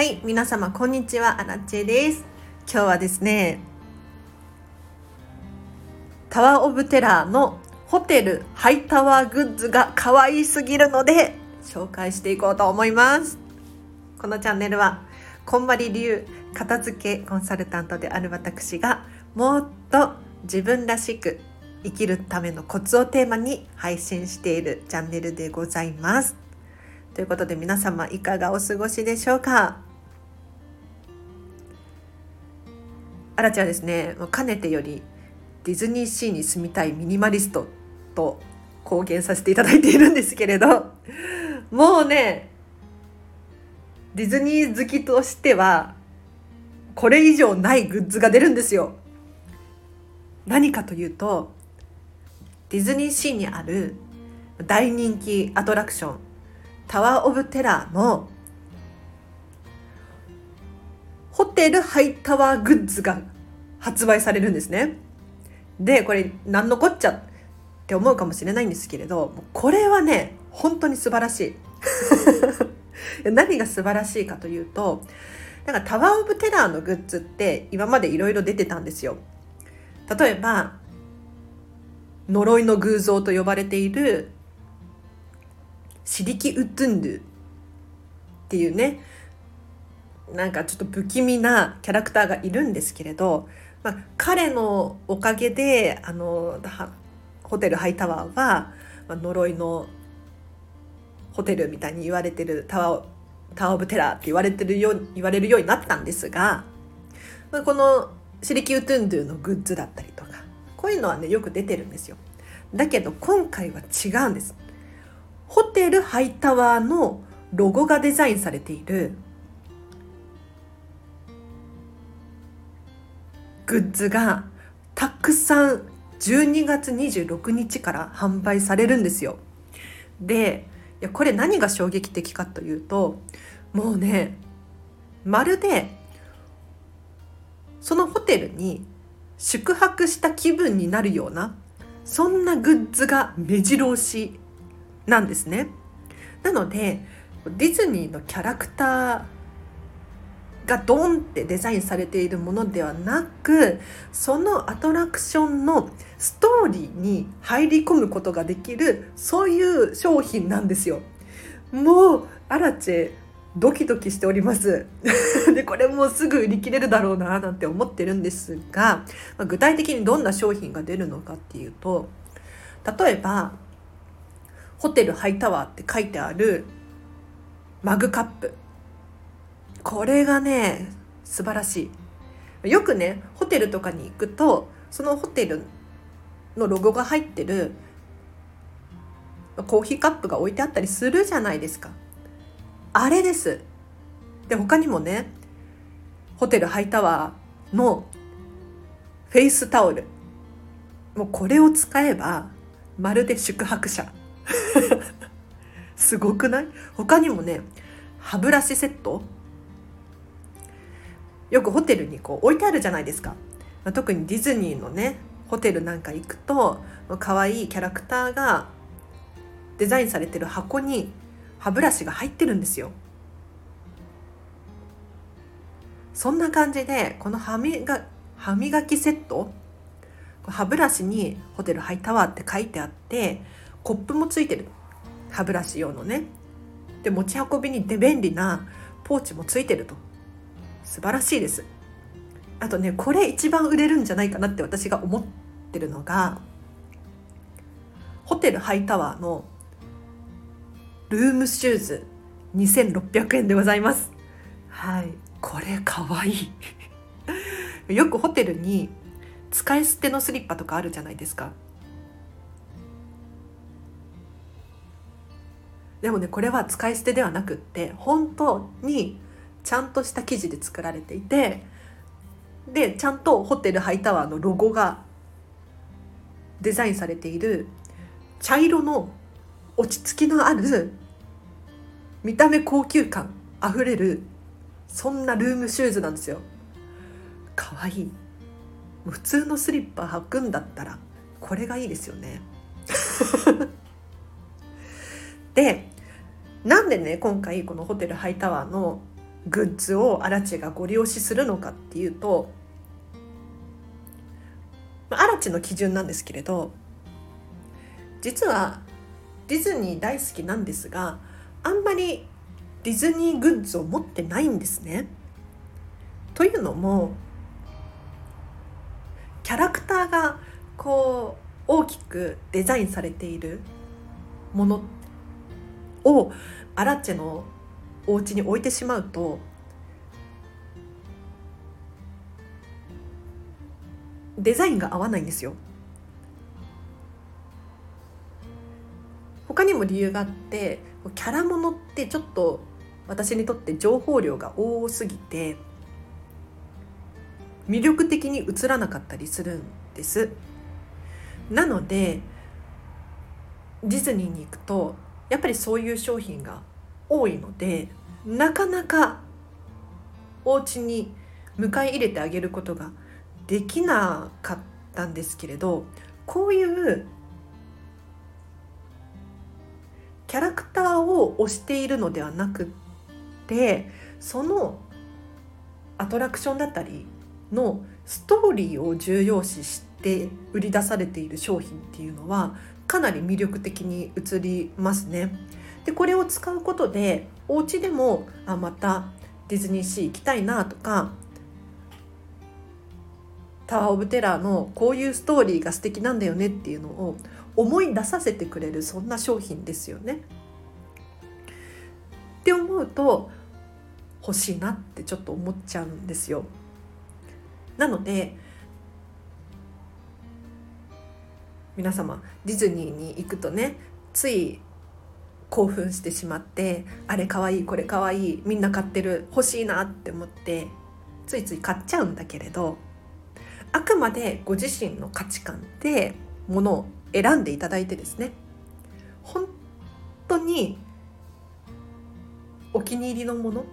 はい皆様こんにちはアラチェです。今日はですねタワーオブテラーのホテルハイタワーグッズが可愛すぎるので紹介していこうと思います。このチャンネルはこんまり流片付けコンサルタントである私がもっと自分らしく生きるためのコツをテーマに配信しているチャンネルでございます。ということで皆様いかがお過ごしでしょうか？あらちゃんですね。かねてよりディズニーシーに住みたいミニマリストと公言させていただいているんですけれどもうねディズニー好きとしてはこれ以上ないグッズが出るんですよ。何かというとディズニーシーにある大人気アトラクションタワー・オブ・テラーのホテルハイタワーグッズが発売されるんですね。でこれ何のこっちゃって思うかもしれないんですけれどこれはね本当に素晴らしい。何が素晴らしいかというとなんかタワー・オブ・テラーのグッズって今までいろいろ出てたんですよ。例えば呪いの偶像と呼ばれているシリキ・ウッドゥンドゥっていうねなんかちょっと不気味なキャラクターがいるんですけれど、まあ、彼のおかげであのホテルハイタワーは、まあ、呪いのホテルみたいに言われてるタワータワー・オブ・テラーって言われてるよう言われるようになったんですが、まあ、このシリキ・ウッドゥンドゥのグッズだったりとかこういうのはねよく出てるんですよ。だけど今回は違うんです。ホテルハイタワーのロゴがデザインされているグッズがたくさん12月26日から販売されるんですよ。でいやこれ何が衝撃的かというともうねまるでそのホテルに宿泊した気分になるようなそんなグッズが目白押しなんですね。なのでディズニーのキャラクターがドンってデザインされているものではなくそのアトラクションのストーリーに入り込むことができるそういう商品なんですよ。もうアラチェドキドキしております でこれもうすぐ売り切れるだろうななんて思ってるんですが、まあ、具体的にどんな商品が出るのかっていうと例えばホテルハイタワーって書いてあるマグカップこれがね素晴らしい。よくねホテルとかに行くとそのホテルのロゴが入ってるコーヒーカップが置いてあったりするじゃないですか。あれです。で他にもねホテルハイタワーのフェイスタオル。もうこれを使えばまるで宿泊者。すごくない？他にもね歯ブラシセットよくホテルにこう置いてあるじゃないですか、まあ、特にディズニーのねホテルなんか行くと可愛いキャラクターがデザインされてる箱に歯ブラシが入ってるんですよ。そんな感じでこの歯磨歯磨きセット歯ブラシにホテルハイタワーって書いてあってコップもついてる。歯ブラシ用のね。で持ち運びに便利なポーチもついてると。素晴らしいです。あとねこれ一番売れるんじゃないかなって私が思ってるのがホテルハイタワーのルームシューズ2600円でございます。はい。これかわいい。よくホテルに使い捨てのスリッパとかあるじゃないですか。でもねこれは使い捨てではなくって本当にちゃんとした生地で作られていてでちゃんとホテルハイタワーのロゴがデザインされている茶色の落ち着きのある見た目高級感あふれるそんなルームシューズなんですよ。かわいい。普通のスリッパ履くんだったらこれがいいですよね。でなんでね今回このホテルハイタワーのグッズをアラチェがご利用しするのかっていうとアラチェの基準なんですけれど実はディズニー大好きなんですがあんまりディズニーグッズを持ってないんですね。というのもキャラクターがこう大きくデザインされているものをアラチェのお家に置いてしまうとデザインが合わないんですよ。他にも理由があってキャラものってちょっと私にとって情報量が多すぎて魅力的に映らなかったりするんですなのでディズニーに行くとやっぱりそういう商品が多いのでなかなかお家に迎え入れてあげることができなかったんですけれどこういうキャラクターを推しているのではなくってそのアトラクションだったりのストーリーを重要視して売り出されている商品っていうのはかなり魅力的に映りますね。でこれを使うことでお家でもあまたディズニーシー行きたいなとかタワー・オブ・テラーのこういうストーリーが素敵なんだよねっていうのを思い出させてくれるそんな商品ですよね。って思うと欲しいなってちょっと思っちゃうんですよ。なので皆様ディズニーに行くとねつい興奮してしまってあれかわいいこれかわいいみんな買ってる欲しいなって思ってついつい買っちゃうんだけれどあくまでご自身の価値観でものを選んでいただいてですね。本当にお気に入りのもの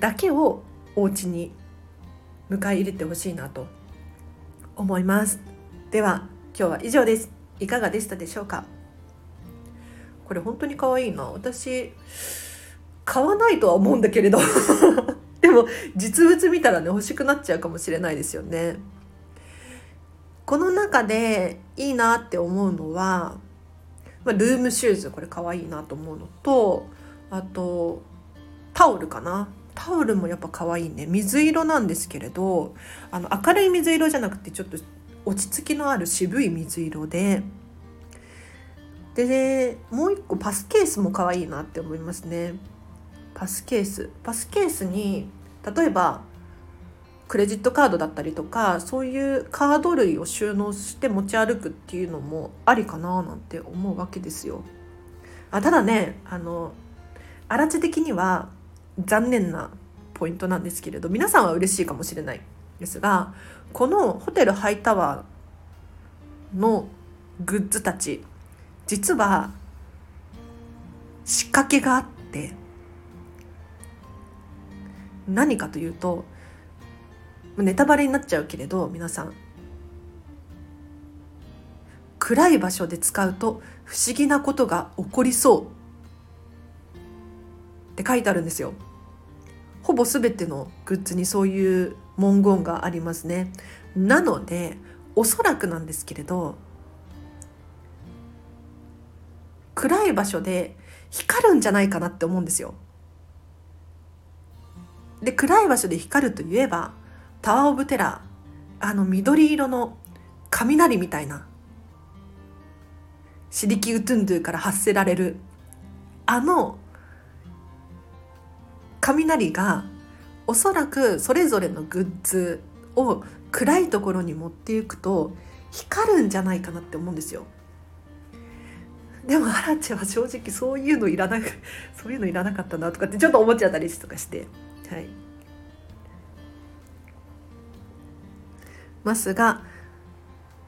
だけをお家に迎え入れてほしいなと思います。では今日は以上です。いかがでしたでしょうか？これ本当に可愛いな。私買わないとは思うんだけれど。でも実物見たらね欲しくなっちゃうかもしれないですよね。この中でいいなって思うのは、まあ、ルームシューズこれ可愛いなと思うのとあとタオルかな。タオルもやっぱ可愛いね。水色なんですけれどあの明るい水色じゃなくてちょっと落ち着きのある渋い水色ででもう一個パスケースも可愛いなって思いますね。パスケース。パスケースに例えばクレジットカードだったりとかそういうカード類を収納して持ち歩くっていうのもありかななんて思うわけですよ。あただねあの荒地的には残念なポイントなんですけれど皆さんは嬉しいかもしれないですがこのホテルハイタワーのグッズたち実は仕掛けがあって何かというとネタバレになっちゃうけれど皆さん。暗い場所で使うと不思議なことが起こりそう。って書いてあるんですよ。ほぼ全てのグッズにそういう文言がありますね。なのでおそらくなんですけれど暗い場所で光るんじゃないかなって思うんですよ。で暗い場所で光るといえばタワー・オブ・テラーあの緑色の雷みたいなシリキ・ウトゥンドゥから発せられるあの雷がおそらくそれぞれのグッズを暗いところに持っていくと光るんじゃないかなって思うんですよ。でもアラチェは正直そういうのいらなく そういうのいらなかったなとかってちょっと思っちゃったりとかして。はい。ますが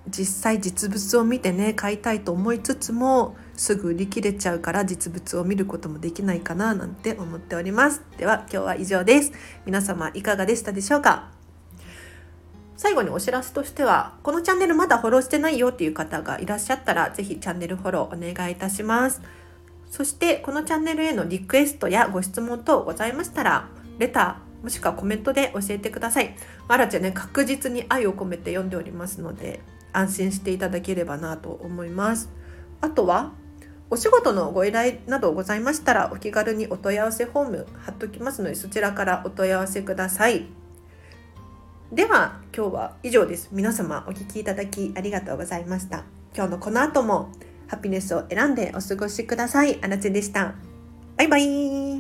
実際実物を見てね買いたいと思いつつもすぐ売り切れちゃうから実物を見ることもできないかななんて思っております。では今日は以上です。皆様いかがでしたでしょうか？最後にお知らせとしてはこのチャンネルまだフォローしてないよっていう方がいらっしゃったら是非チャンネルフォローお願いいたしますそしてこのチャンネルへのリクエストやご質問等ございましたらレターもしくはコメントで教えてください。マラちゃんね確実に愛を込めて読んでおりますので安心していただければなと思います。あとはお仕事のご依頼などございましたらお気軽にお問い合わせフォーム貼っておきますのでそちらからお問い合わせください。では今日は以上です。皆様お聞きいただきありがとうございました。今日のこの後もハピネスを選んでお過ごしください。あらちでした。バイバイ